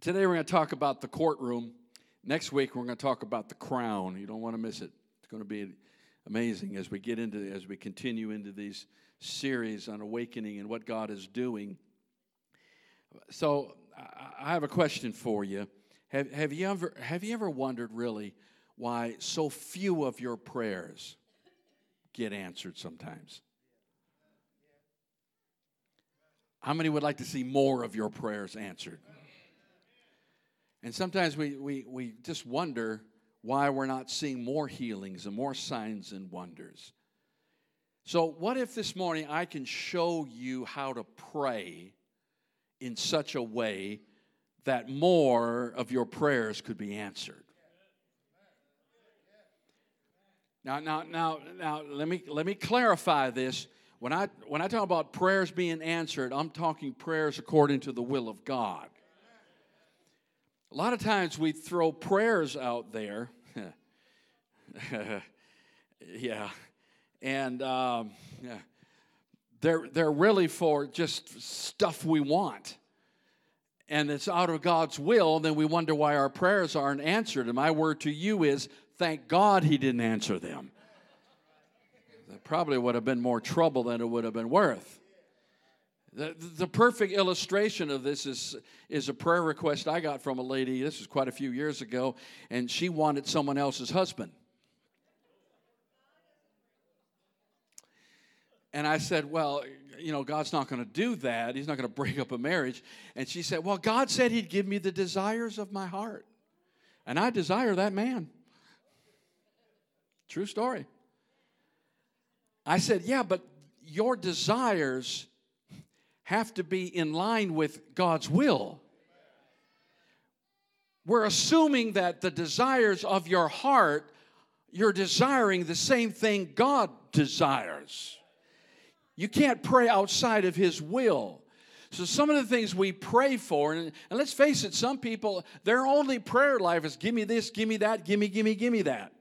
today we're going to talk about the courtroom. Next week we're going to talk about the crown. You don't want to miss it. It's going to be amazing as we get into as we continue into these series on awakening and what God is doing. So I have a question for you. Have, have you ever have you ever wondered really why so few of your prayers get answered sometimes? How many would like to see more of your prayers answered? And sometimes we, we, we just wonder why we're not seeing more healings and more signs and wonders. So, what if this morning I can show you how to pray in such a way that more of your prayers could be answered? Now, now, now, now, let me let me clarify this. When I when I talk about prayers being answered, I'm talking prayers according to the will of God. A lot of times we throw prayers out there. yeah. And um, yeah. they're, they're really for just stuff we want. And it's out of God's will, then we wonder why our prayers aren't answered. And my word to you is thank God He didn't answer them. That probably would have been more trouble than it would have been worth. The, the perfect illustration of this is, is a prayer request I got from a lady. This was quite a few years ago, and she wanted someone else's husband. And I said, Well, you know, God's not going to do that. He's not going to break up a marriage. And she said, Well, God said He'd give me the desires of my heart. And I desire that man. True story. I said, Yeah, but your desires have to be in line with God's will. We're assuming that the desires of your heart, you're desiring the same thing God desires. You can't pray outside of His will. So, some of the things we pray for, and, and let's face it, some people, their only prayer life is give me this, give me that, give me, give me, give me that.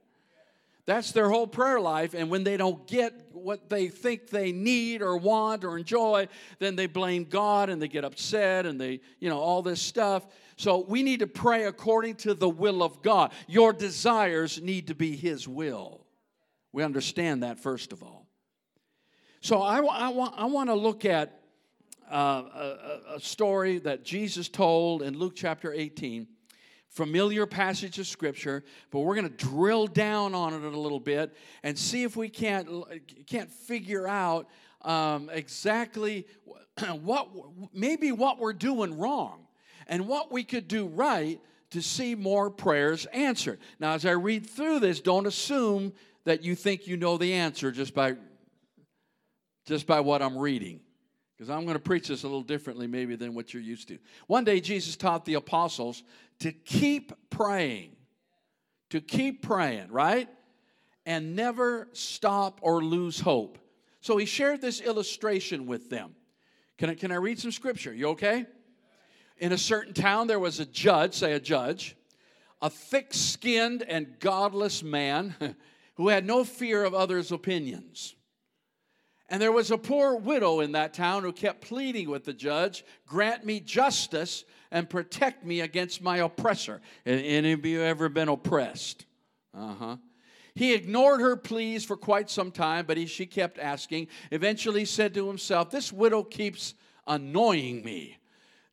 That's their whole prayer life. And when they don't get what they think they need or want or enjoy, then they blame God and they get upset and they, you know, all this stuff. So we need to pray according to the will of God. Your desires need to be His will. We understand that, first of all. So I, I, want, I want to look at uh, a, a story that Jesus told in Luke chapter 18 familiar passage of scripture but we're going to drill down on it a little bit and see if we can't can't figure out um, exactly what maybe what we're doing wrong and what we could do right to see more prayers answered. Now as i read through this don't assume that you think you know the answer just by just by what i'm reading because I'm going to preach this a little differently, maybe, than what you're used to. One day, Jesus taught the apostles to keep praying, to keep praying, right? And never stop or lose hope. So he shared this illustration with them. Can I, can I read some scripture? You okay? In a certain town, there was a judge, say a judge, a thick skinned and godless man who had no fear of others' opinions. And there was a poor widow in that town who kept pleading with the judge, grant me justice and protect me against my oppressor. Any of you ever been oppressed? Uh-huh. He ignored her pleas for quite some time, but he, she kept asking. Eventually he said to himself, This widow keeps annoying me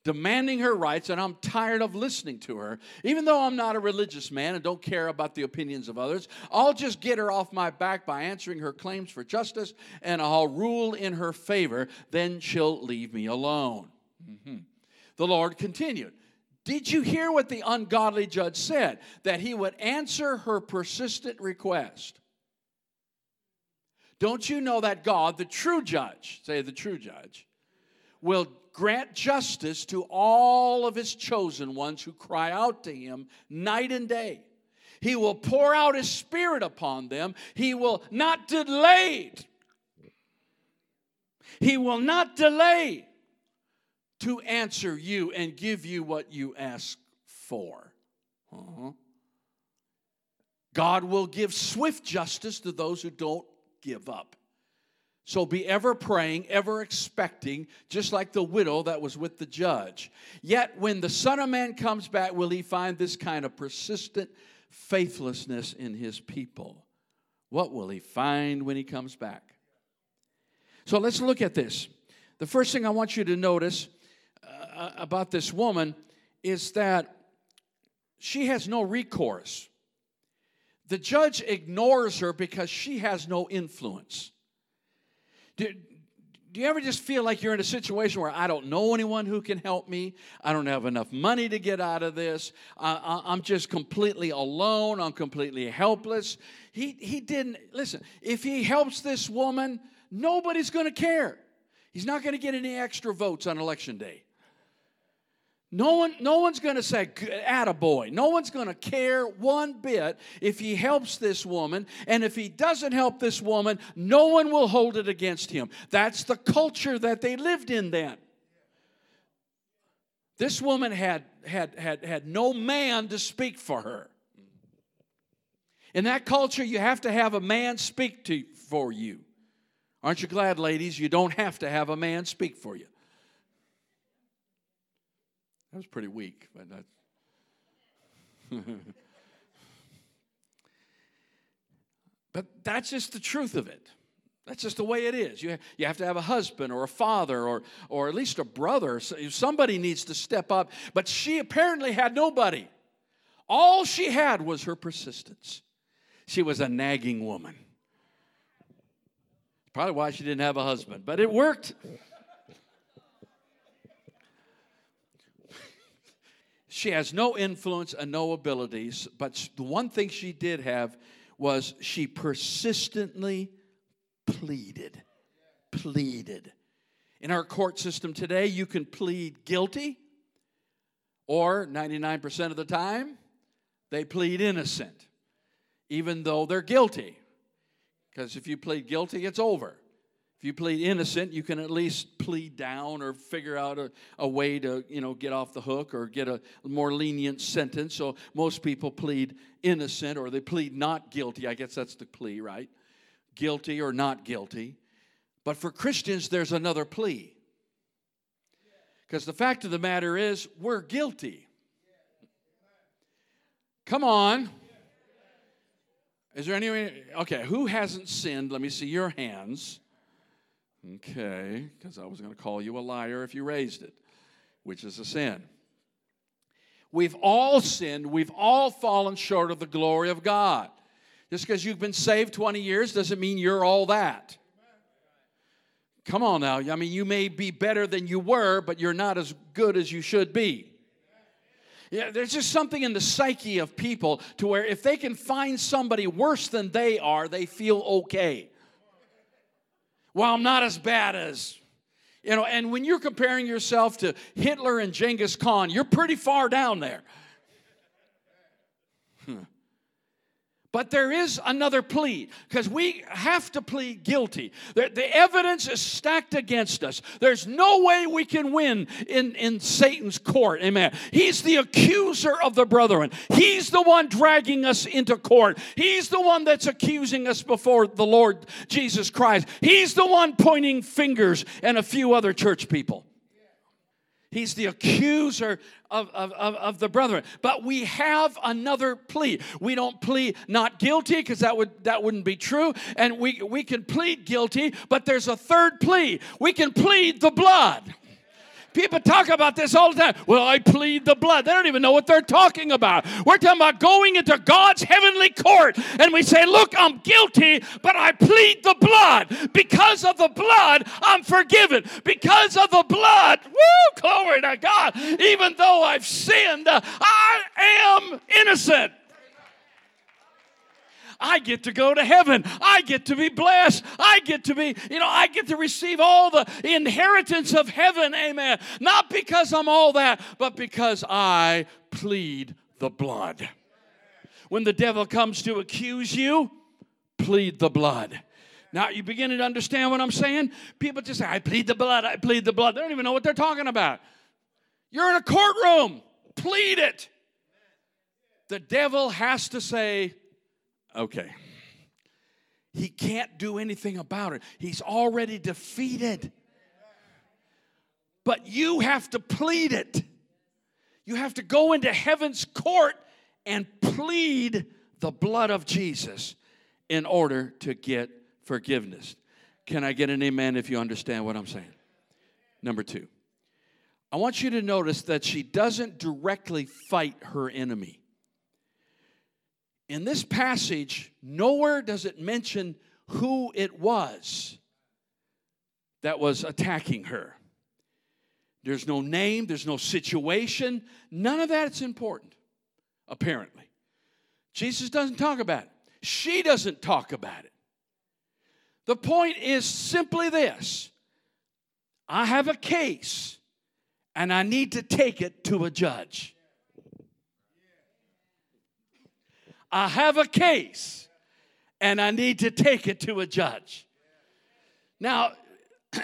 demanding her rights, and I'm tired of listening to her. Even though I'm not a religious man and don't care about the opinions of others, I'll just get her off my back by answering her claims for justice, and I'll rule in her favor. Then she'll leave me alone. Mm-hmm. The Lord continued. Did you hear what the ungodly judge said? That he would answer her persistent request. Don't you know that God, the true judge, say the true judge, will grant justice to all of his chosen ones who cry out to him night and day. He will pour out his spirit upon them. He will not delay. He will not delay to answer you and give you what you ask for. Uh-huh. God will give swift justice to those who don't give up. So be ever praying, ever expecting, just like the widow that was with the judge. Yet when the Son of Man comes back, will he find this kind of persistent faithlessness in his people? What will he find when he comes back? So let's look at this. The first thing I want you to notice uh, about this woman is that she has no recourse. The judge ignores her because she has no influence. Do, do you ever just feel like you're in a situation where I don't know anyone who can help me? I don't have enough money to get out of this. I, am just completely alone. I'm completely helpless. He, he didn't, listen, if he helps this woman, nobody's going to care. He's not going to get any extra votes on election day. No, one, no one's going to say, attaboy. No one's going to care one bit if he helps this woman. And if he doesn't help this woman, no one will hold it against him. That's the culture that they lived in then. This woman had, had, had, had no man to speak for her. In that culture, you have to have a man speak to, for you. Aren't you glad, ladies, you don't have to have a man speak for you? That was pretty weak, but that. but that's just the truth of it. That's just the way it is. You, you have to have a husband or a father or, or at least a brother. Somebody needs to step up. But she apparently had nobody. All she had was her persistence. She was a nagging woman. Probably why she didn't have a husband, but it worked. She has no influence and no abilities, but the one thing she did have was she persistently pleaded. Pleaded. In our court system today, you can plead guilty, or 99% of the time, they plead innocent, even though they're guilty. Because if you plead guilty, it's over. If you plead innocent, you can at least plead down or figure out a, a way to, you know, get off the hook or get a more lenient sentence. So most people plead innocent or they plead not guilty. I guess that's the plea, right? Guilty or not guilty. But for Christians, there's another plea. Because the fact of the matter is, we're guilty. Come on. Is there anyone? Okay, who hasn't sinned? Let me see your hands. Okay, because I was going to call you a liar if you raised it, which is a sin. We've all sinned. We've all fallen short of the glory of God. Just because you've been saved 20 years doesn't mean you're all that. Come on now. I mean, you may be better than you were, but you're not as good as you should be. Yeah, there's just something in the psyche of people to where if they can find somebody worse than they are, they feel okay well, I'm not as bad as, you know, and when you're comparing yourself to Hitler and Genghis Khan, you're pretty far down there. Hmm. But there is another plea because we have to plead guilty. The, the, evidence is stacked against us. There's no way we can win in, in Satan's court. Amen. He's the accuser of the brethren, he's the one dragging us into court. He's the one that's accusing us before the Lord Jesus Christ. He's the one pointing fingers and a few other church people. He's the accuser of, of, of, of, the brethren. But we have another plea. We don't plead not guilty because that, would, that wouldn't be true. And we, we can plead guilty, but there's a third plea. We can plead the blood. People talk about this all the time. Well, I plead the blood. They don't even know what they're talking about. We're talking about going into God's heavenly court and we say, Look, I'm guilty, but I plead the blood. Because of the blood, I'm forgiven. Because of the blood, woo, glory to God. Even though I've sinned, I am innocent. I get to go to heaven. I get to be blessed. I get to be, you know, I get to receive all the inheritance of heaven. Amen. Not because I'm all that, but because I plead the blood. When the devil comes to accuse you, plead the blood. Now, you beginning to understand what I'm saying? People just say, I plead the blood, I plead the blood. They don't even know what they're talking about. You're in a courtroom, plead it. The devil has to say, Okay. he can't do anything about it. He's already defeated. But you have to plead it. You have to go into heaven's court and plead the blood of Jesus in order to get forgiveness. Can I get an amen if you understand what I'm saying? Number two, I want you to notice that she doesn't directly fight her enemy. In this passage, nowhere does it mention who it was that was attacking her. There's no name, there's no situation, none of that's important, apparently. Jesus doesn't talk about it, she doesn't talk about it. The point is simply this I have a case and I need to take it to a judge. I have a case and I need to take it to a judge. Now,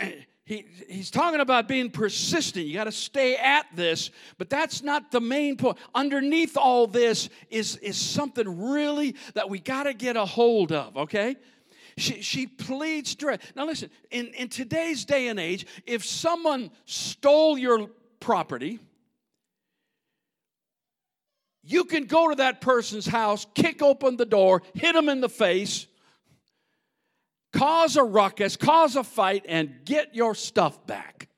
he, he's talking about being persistent. You got to stay at this, but that's not the main point. Underneath all this is, is something really that we got to get a hold of, okay? She, she pleads direct. Now, listen, in, in today's day and age, if someone stole your property, you can go to that person's house, kick open the door, hit them in the face, cause a ruckus, cause a fight, and get your stuff back.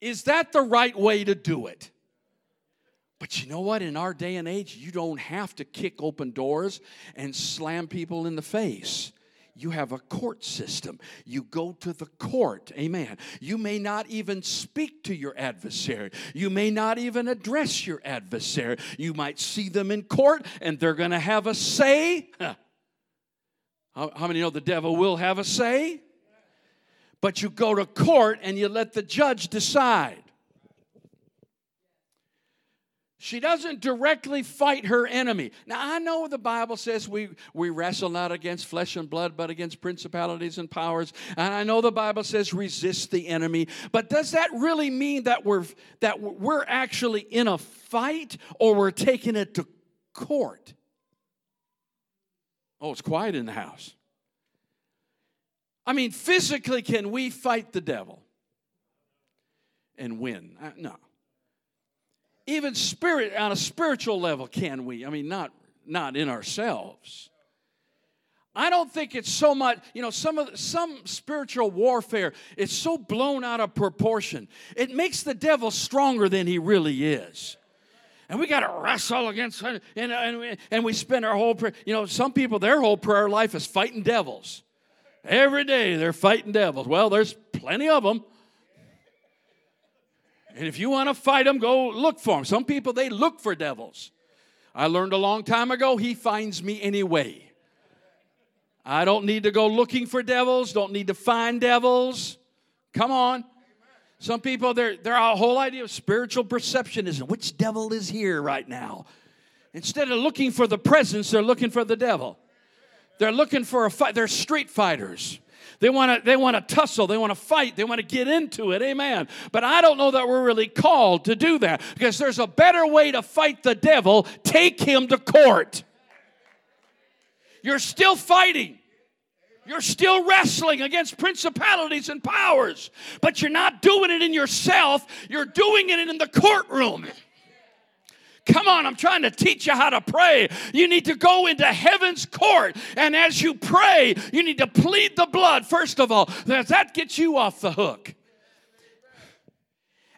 Is that the right way to do it? But you know what? In our day and age, you don't have to kick open doors and slam people in the face you have a court system. You go to the court. Amen. You may not even speak to your adversary. You may not even address your adversary. You might see them in court and they're going to have a say. How, many know the devil will have a say? But you go to court and you let the judge decide. She doesn't directly fight her enemy. Now, I know the Bible says we, we wrestle not against flesh and blood, but against principalities and powers. And I know the Bible says resist the enemy. But does that really mean that we're, that we're actually in a fight or we're taking it to court? Oh, it's quiet in the house. I mean, physically, can we fight the devil and win? Uh, no even spirit on a spiritual level can we? I mean not not in ourselves. I don't think it's so much you know some of some spiritual warfare it's so blown out of proportion. It makes the devil stronger than he really is. And we got to wrestle against and, and, we, and we spend our whole prayer you know some people their whole prayer life is fighting devils. Every day they're fighting devils. Well there's plenty of them and if you want to fight them, go look for them. Some people, they look for devils. I learned a long time ago, he finds me anyway. I don't need to go looking for devils, don't need to find devils. Come on. Some people, their, their whole idea of spiritual perception is which devil is here right now? Instead of looking for the presence, they're looking for the devil. They're looking for a fight. They're street fighters. They want to they want to tussle, they want to fight, they want to get into it. Amen. But I don't know that we're really called to do that because there's a better way to fight the devil. Take him to court. You're still fighting. You're still wrestling against principalities and powers, but you're not doing it in yourself. You're doing it in the courtroom. Come on, I'm trying to teach you how to pray. You need to go into heaven's court. And as you pray, you need to plead the blood, first of all. That, gets you off the hook.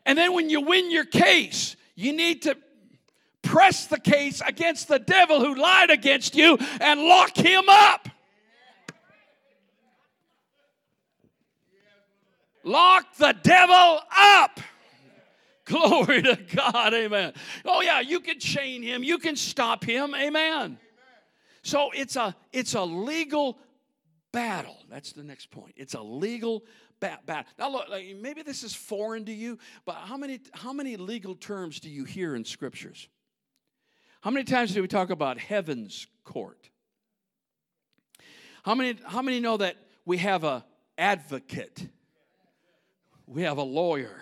And then when you win your case, you need to press the case against the devil who lied against you and lock him up. Lock the devil up. Glory to God, amen. Oh yeah, you can chain him, you can stop him, amen. So it's a it's a legal battle. That's the next point. It's a legal bat, battle. Now look, like, maybe this is foreign to you, but how many how many legal terms do you hear in scriptures? How many times do we talk about heaven's court? How many how many know that we have a advocate? We have a lawyer.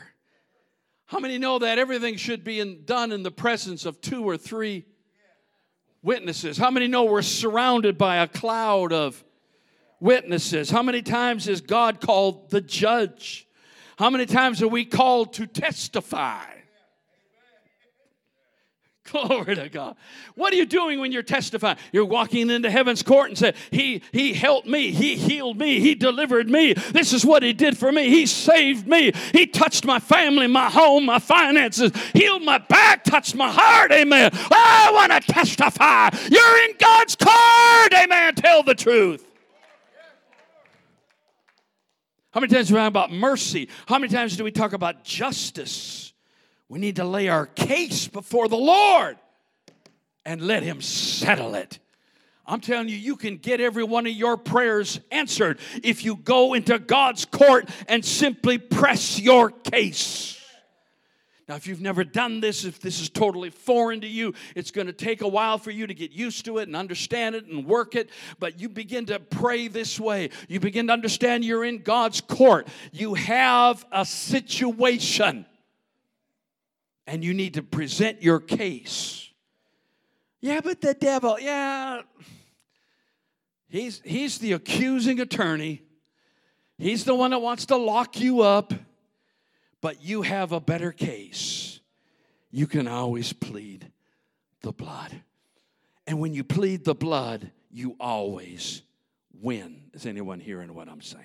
How many know that everything should be in, done in the presence of two or three witnesses? How many know we're surrounded by a cloud of Witnesses. How many times is God called the judge? How many times are we called to testify? Glory to God. What are you doing when you're testifying? You're walking into heaven's court and say, He He helped me, He healed me, He delivered me. This is what He did for me. He saved me. He touched my family, my home, my finances, healed my back, touched my heart. Amen. Oh, I want to testify. You're in God's court. Amen. Tell the truth. How many times do we talk about mercy? How many times do we talk about justice? We need to lay our case before the Lord and let Him settle it. I'm telling you, you can get every one of your prayers answered if you go into God's court and simply press your case. Now, if you've never done this, if this is totally foreign to you, it's going to take a while for you to get used to it and understand it and work it. But you begin to pray this way. You begin to understand you're in God's court. You have a situation and you need to present your case. Yeah, but the devil, yeah. He's, he's the accusing attorney. He's the one that wants to lock you up, but you have a better case. You can always plead the blood. And when you plead the blood, you always win. Is anyone hearing what I'm saying?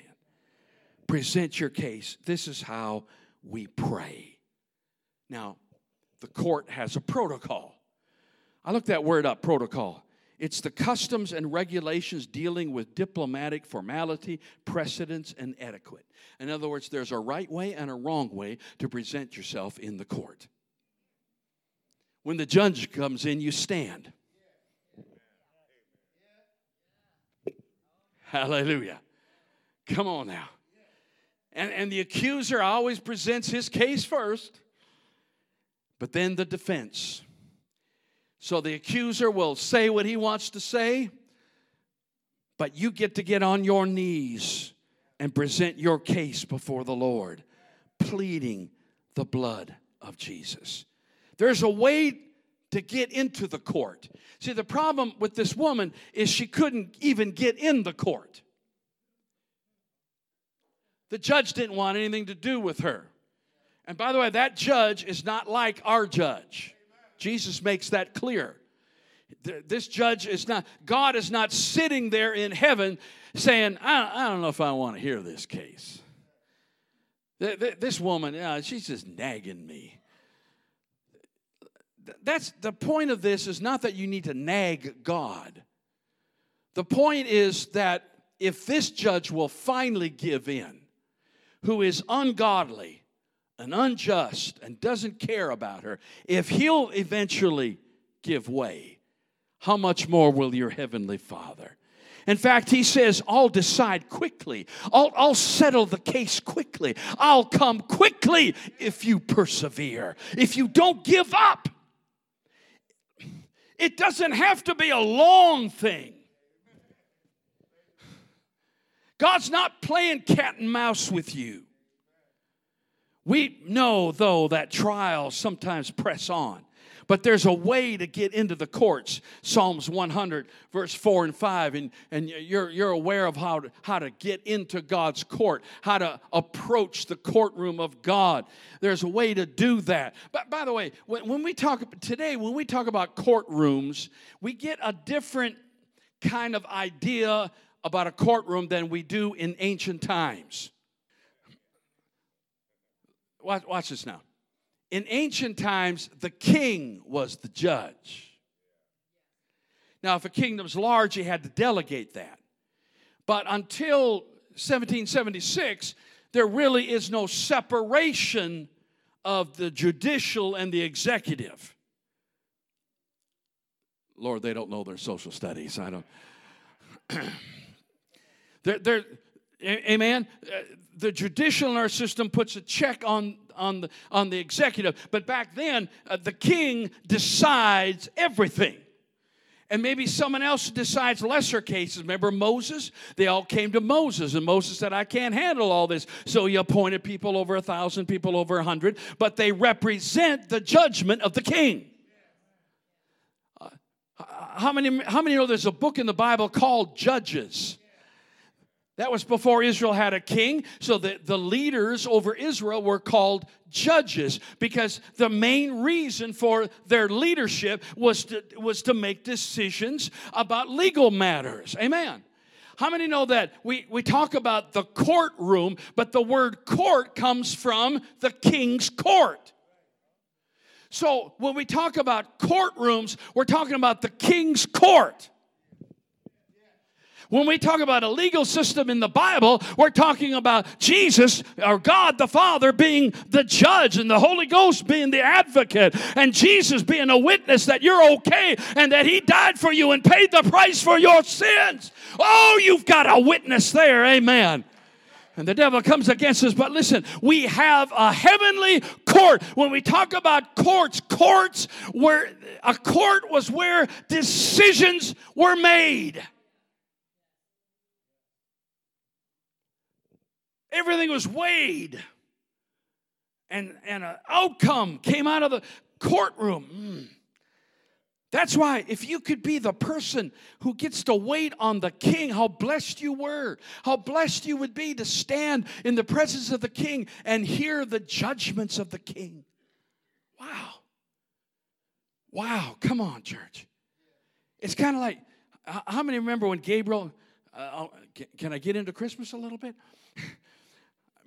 Present your case. This is how we pray. Now, the court has a protocol. I looked that word up protocol. It's the customs and regulations dealing with diplomatic formality, precedence, and etiquette. In other words, there's a right way and a wrong way to present yourself in the court. When the judge comes in, you stand. Hallelujah. Come on now. And, and the accuser always presents his case first but then the defense. So the accuser will say what he wants to say, but you get to get on your knees and present your case before the Lord, pleading the blood of Jesus. There's a way to get into the court. See, the problem with this woman is she couldn't even get in the court. The judge didn't want anything to do with her. And by the way, that judge is not like our judge. Jesus makes that clear. This judge is not, God is not sitting there in heaven saying, I, I don't know if I want to hear this case. This woman, she's just nagging me. That's the point of this is not that you need to nag God. The point is that if this judge will finally give in, who is ungodly, and unjust and doesn't care about her, if he'll eventually give way, how much more will your heavenly Father? In fact, he says, I'll decide quickly. I'll, I'll settle the case quickly. I'll come quickly if you persevere, if you don't give up. It doesn't have to be a long thing. God's not playing cat and mouse with you. We know, though, that trials sometimes press on. But there's a way to get into the courts. Psalms 100, verse 4 and 5. And, and you're, you're aware of how to, how to get into God's court, how to approach the courtroom of God. There's a way to do that. But by the way, when, when we talk today, when we talk about courtrooms, we get a different kind of idea about a courtroom than we do in ancient times. Watch, watch this now. In ancient times, the king was the judge. Now, if a kingdom kingdom's large, he had to delegate that. But until 1776, there really is no separation of the judicial and the executive. Lord, they don't know their social studies. I don't. they're, they're, amen. Uh, The judicial in our system puts a check on, on, the, on the executive, but back then, uh, the king decides everything. And maybe someone else decides lesser cases. Remember Moses? They all came to Moses, and Moses said, I can't handle all this. So he appointed people over a thousand, people over a hundred, but they represent the judgment of the king. Uh, how many, how many know there's a book in the Bible called Judges? That was before Israel had a king. So the, the leaders over Israel were called judges because the main reason for their leadership was to, was to make decisions about legal matters. Amen. How many know that we, we talk about the courtroom, but the word court comes from the king's court? So when we talk about courtrooms, we're talking about the king's court. When we talk about a legal system in the Bible, we're talking about Jesus or God the Father being the judge and the Holy Ghost being the advocate and Jesus being a witness that you're okay and that He died for you and paid the price for your sins. Oh, you've got a witness there. Amen. And the devil comes against us. But listen, we have a heavenly court. When we talk about courts, courts where a court was where decisions were made. Everything was weighed. And, and an outcome came out of the courtroom. Mm. That's why, if you could be the person who gets to wait on the king, how blessed you were, how blessed you would be to stand in the presence of the king and hear the judgments of the king. Wow. Wow. Come on, church. It's kind of like, how many remember when Gabriel, uh, can I get into Christmas a little bit?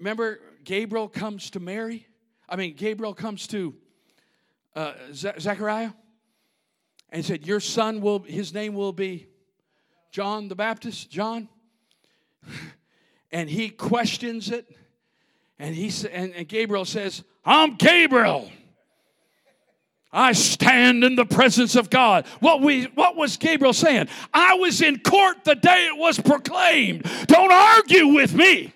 Remember, Gabriel comes to Mary? I mean, Gabriel comes to uh, Zechariah and said, Your son will, his name will be John the Baptist, John. And he questions it. And, he, and, and Gabriel says, I'm Gabriel. I stand in the presence of God. What, we, what was Gabriel saying? I was in court the day it was proclaimed. Don't argue with me.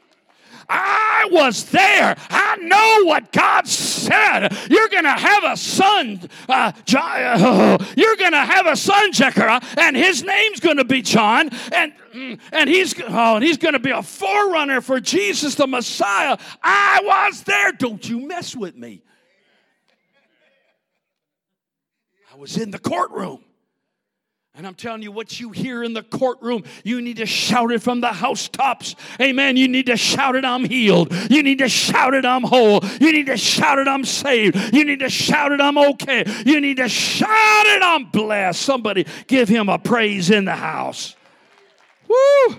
I was there. I know what God said. You're going to have a son, uh, John, you're going to have a son, Zechariah, and his name's going to be John, and mm, and he's oh, and he's going to be a forerunner for Jesus the Messiah. I was there. Don't you mess with me. I was in the courtroom. And I'm telling you, what you hear in the courtroom, you need to shout it from the housetops. Amen. You need to shout it, I'm healed. You need to shout it, I'm whole. You need to shout it, I'm saved. You need to shout it, I'm okay. You need to shout it, I'm blessed. Somebody give him a praise in the house. Woo!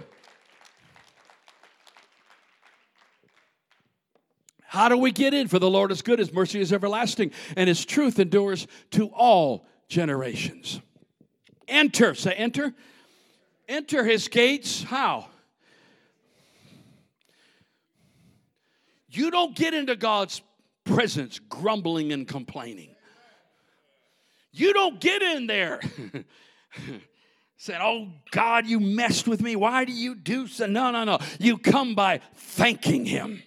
How do we get in? For the Lord is good, his mercy is everlasting, and his truth endures to all generations. Enter. Say, enter. Enter his gates. How? You don't get into God's presence grumbling and complaining. You don't get in there saying, Oh God, you messed with me. Why do you do so? No, no, no. You come by thanking Him.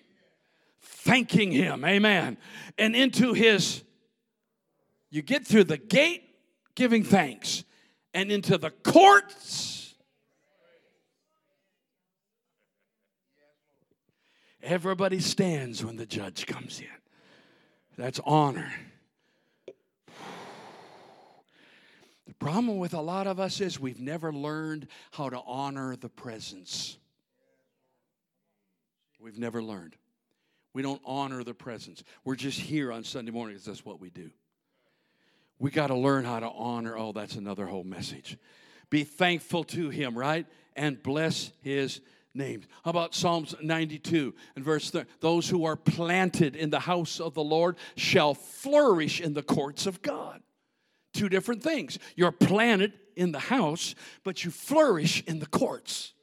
Thanking Him. Amen. And into His, you get through the gate giving thanks and into the courts. Everybody stands when the judge comes in. That's honor. The problem with a lot of us is we've never learned how to honor the presence. We've never learned. We don't honor the presence. We're just here on Sunday mornings. That's what we do. We got to learn how to honor. Oh, that's another whole message. Be thankful to Him, right? And bless His name. How about Psalms 92 and verse 3? Those who are planted in the house of the Lord shall flourish in the courts of God. Two different things. You're planted in the house, but you flourish in the courts.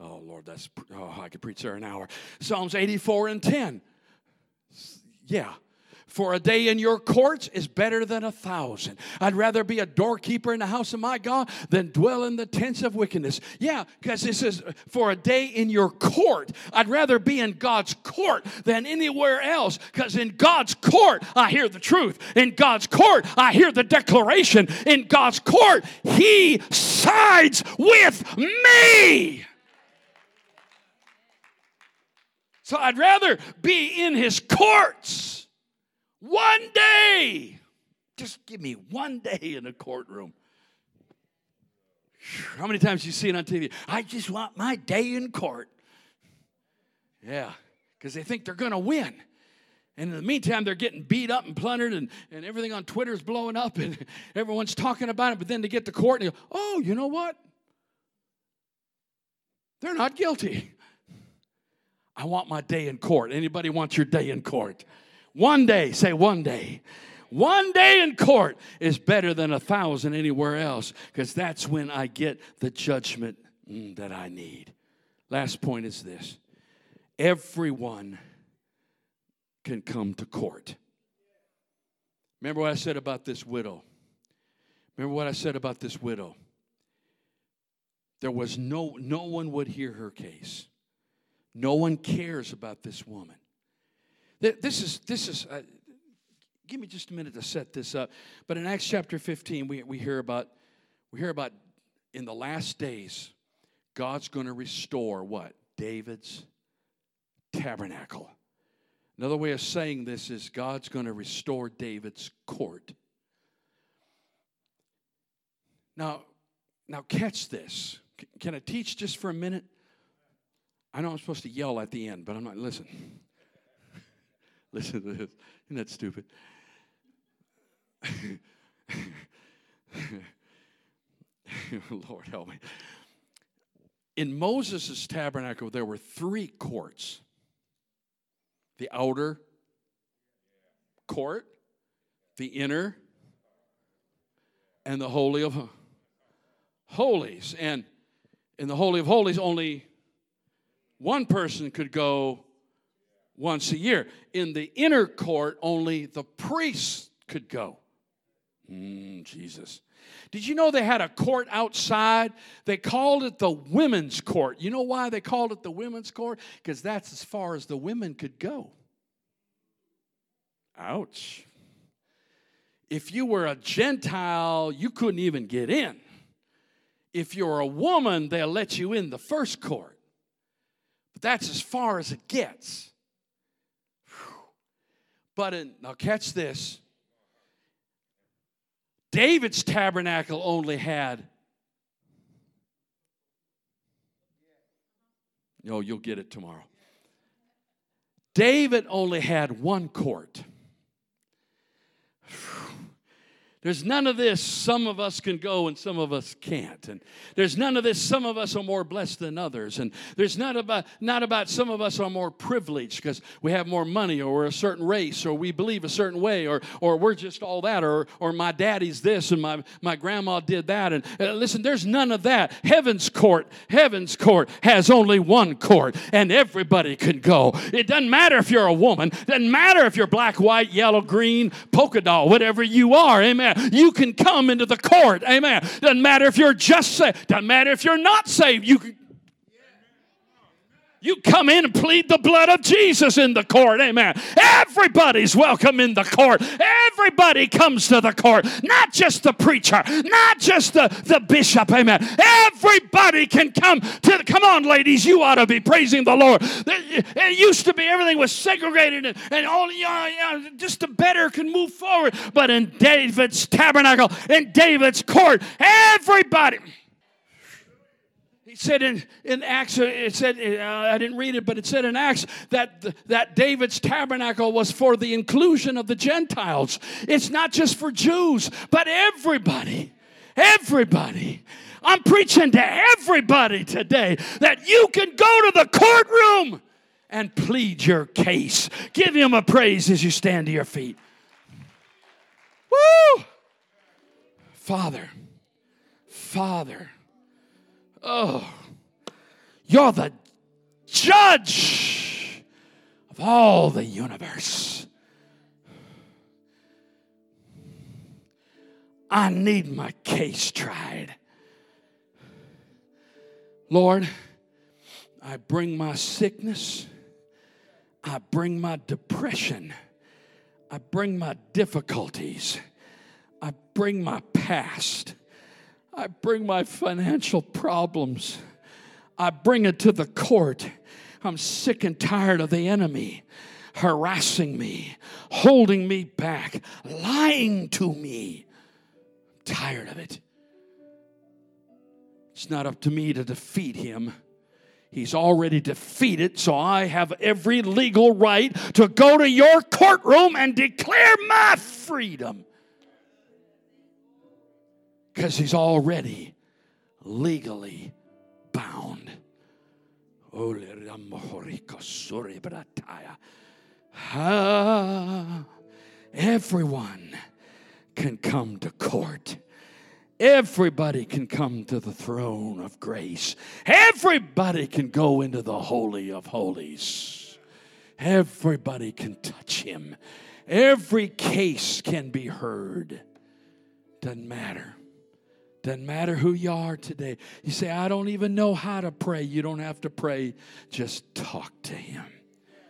Oh, Lord, that's, oh, I could preach there an hour. Psalms 84 and 10. Yeah, for a day in your courts is better than a thousand. I'd rather be a doorkeeper in the house of my God than dwell in the tents of wickedness. Yeah, because this says, for a day in your court. I'd rather be in God's court than anywhere else because in God's court, I hear the truth. In God's court, I hear the declaration. In God's court, He sides with me. So I'd rather be in His courts one day. Just give me one day in a courtroom. How many times you see it on TV? I just want my day in court. Yeah, because they think they're going to win. And in the meantime, they're getting beat up and plundered, and, and everything on Twitter is blowing up, and everyone's talking about it. But then they get to court and they go, oh, you know what? They're not guilty. I want my day in court. Anybody want your day in court? One day, say one day. One day in court is better than a thousand anywhere else because that's when I get the judgment mm, that I need. Last point is this everyone can come to court. Remember what I said about this widow? Remember what I said about this widow? There was no, no one would hear her case. No one cares about this woman. This is, this is, uh, give me just a minute to set this up. But in Acts chapter 15, we, we hear about, we hear about in the last days, God's going to restore what? David's tabernacle. Another way of saying this is God's going to restore David's court. Now, now catch this. Can I teach just for a minute? I know I'm supposed to yell at the end, but I'm not. Listen. listen to this. Isn't that stupid? Lord help me. In Moses' tabernacle, there were three courts the outer court, the inner, and the Holy of Holies. And in the Holy of Holies, only one person could go once a year. In the inner court, only the priests could go. Mm, Jesus. Did you know they had a court outside? They called it the women's court. You know why they called it the women's court? Because that's as far as the women could go. Ouch. If you were a Gentile, you couldn't even get in. If you're a woman, they'll let you in the first court. But that's as far as it gets. But in, now catch this David's tabernacle only had. No, you'll get it tomorrow. David only had one court. There's none of this, some of us can go and some of us can't. And there's none of this, some of us are more blessed than others. And there's not about, not about some of us are more privileged because we have more money or we're a certain race or we believe a certain way or, or we're just all that or, or my daddy's this and my, my grandma did that. And uh, listen, there's none of that. Heaven's court, heaven's court has only one court and everybody can go. It doesn't matter if you're a woman, doesn't matter if you're black, white, yellow, green, polka dot, whatever you are. Amen. You can come into the court. Amen. Doesn't matter if you're just saved. Doesn't matter if you're not saved. You can you come in and plead the blood of Jesus in the court. Amen. Everybody's welcome in the court. Everybody comes to the court. Not just the preacher, not just the, the bishop. Amen. Everybody can come to the, come on, ladies. You ought to be praising the Lord. It used to be everything was segregated and, and know, just the better can move forward. But in David's tabernacle, in David's court, everybody. He said in, in Acts, uh, it said, uh, I didn't read it, but it said in Acts that, that David's tabernacle was for the inclusion of the Gentiles. It's not just for Jews, but everybody. Everybody. I'm preaching to everybody today that you can go to the courtroom and plead your case. Give him a praise as you stand to your feet. Woo! Father, Father. Oh, you're the judge of all the universe. I need my case tried. Lord, I bring my sickness, I bring my depression, I bring my difficulties, I bring my past. I bring my financial problems. I bring it to the court. I'm sick and tired of the enemy harassing me, holding me back, lying to me. I'm tired of it. It's not up to me to defeat him. He's already defeated, so I have every legal right to go to your courtroom and declare my freedom. Because he's already legally bound. Ah, everyone can come to court. Everybody can come to the throne of grace. Everybody can go into the Holy of Holies. Everybody can touch him. Every case can be heard. Doesn't matter. Doesn't matter who you are today. You say, I don't even know how to pray. You don't have to pray. Just talk to him.